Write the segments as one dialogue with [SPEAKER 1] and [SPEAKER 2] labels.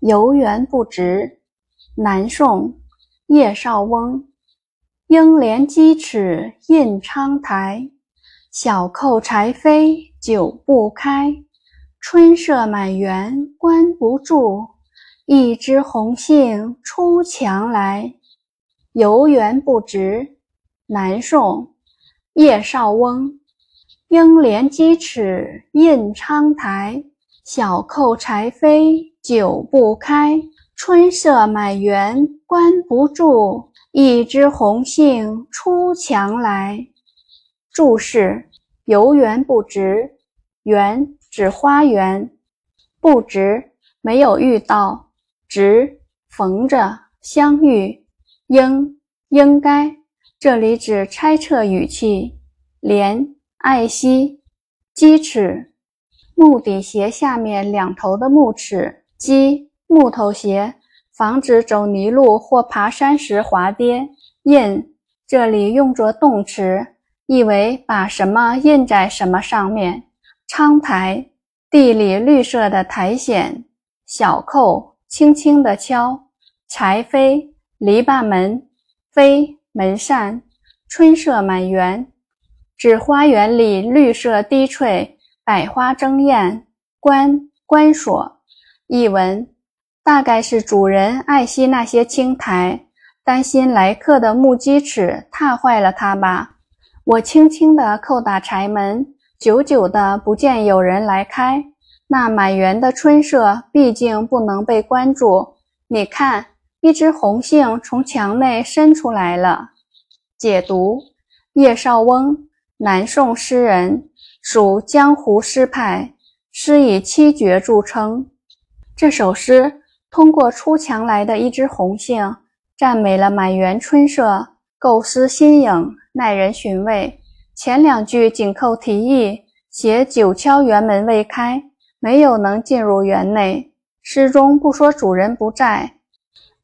[SPEAKER 1] 游园不值，南宋，叶绍翁。应怜屐齿印苍苔，小扣柴扉久不开。春色满园关不住，一枝红杏出墙来。游园不值，南宋，叶绍翁。应怜屐齿印苍苔，小扣柴扉久不开。春色满园关不住，一枝红杏出墙来。注释：游园不值，园指花园，不值没有遇到，值逢着相遇，应应该，这里指猜测语气，怜。爱惜鸡齿，木底鞋下面两头的木齿，鸡木头鞋，防止走泥路或爬山时滑跌。印这里用作动词，意为把什么印在什么上面。苍苔，地里绿色的苔藓。小扣，轻轻地敲。柴扉，篱笆门。扉，门扇。春色满园。指花园里绿色低翠，百花争艳。关关锁，译文大概是主人爱惜那些青苔，担心来客的木屐齿踏坏了它吧。我轻轻地叩打柴门，久久的不见有人来开。那满园的春色毕竟不能被关住。你看，一只红杏从墙内伸出来了。解读：叶绍翁。南宋诗人，属江湖诗派，诗以七绝著称。这首诗通过出墙来的一枝红杏，赞美了满园春色，构思新颖，耐人寻味。前两句紧扣题意，写久敲园门未开，没有能进入园内。诗中不说主人不在，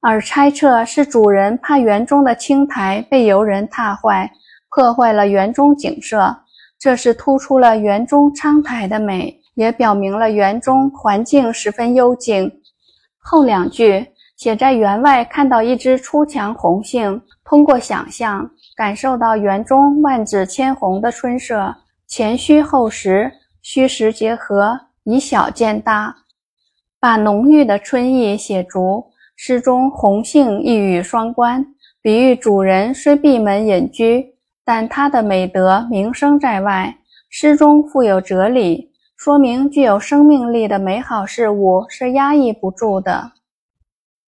[SPEAKER 1] 而猜测是主人怕园中的青苔被游人踏坏。破坏了园中景色，这是突出了园中苍苔的美，也表明了园中环境十分幽静。后两句写在园外看到一只出墙红杏，通过想象感受到园中万紫千红的春色。前虚后实，虚实结合，以小见大，把浓郁的春意写足。诗中红杏一语双关，比喻主人虽闭门隐居。但他的美德名声在外，诗中富有哲理，说明具有生命力的美好事物是压抑不住的。